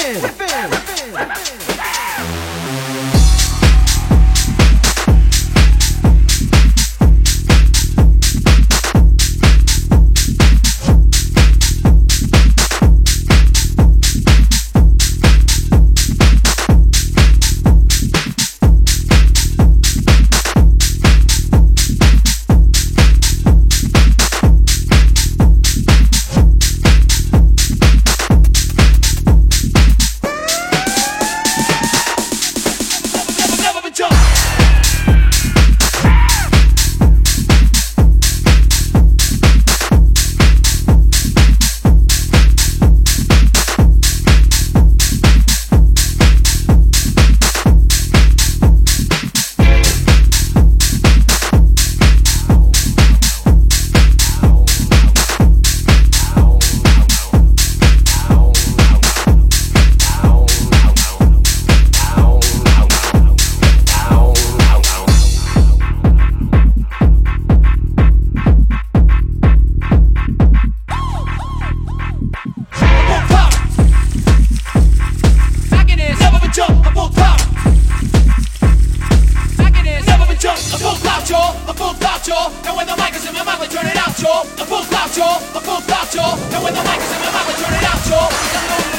Yeah. y'all. And when the mic is in my mouth, I turn it out, y'all. A full stop, y'all. A full stop, y'all. And when the mic is in my mouth, I turn it out, y'all.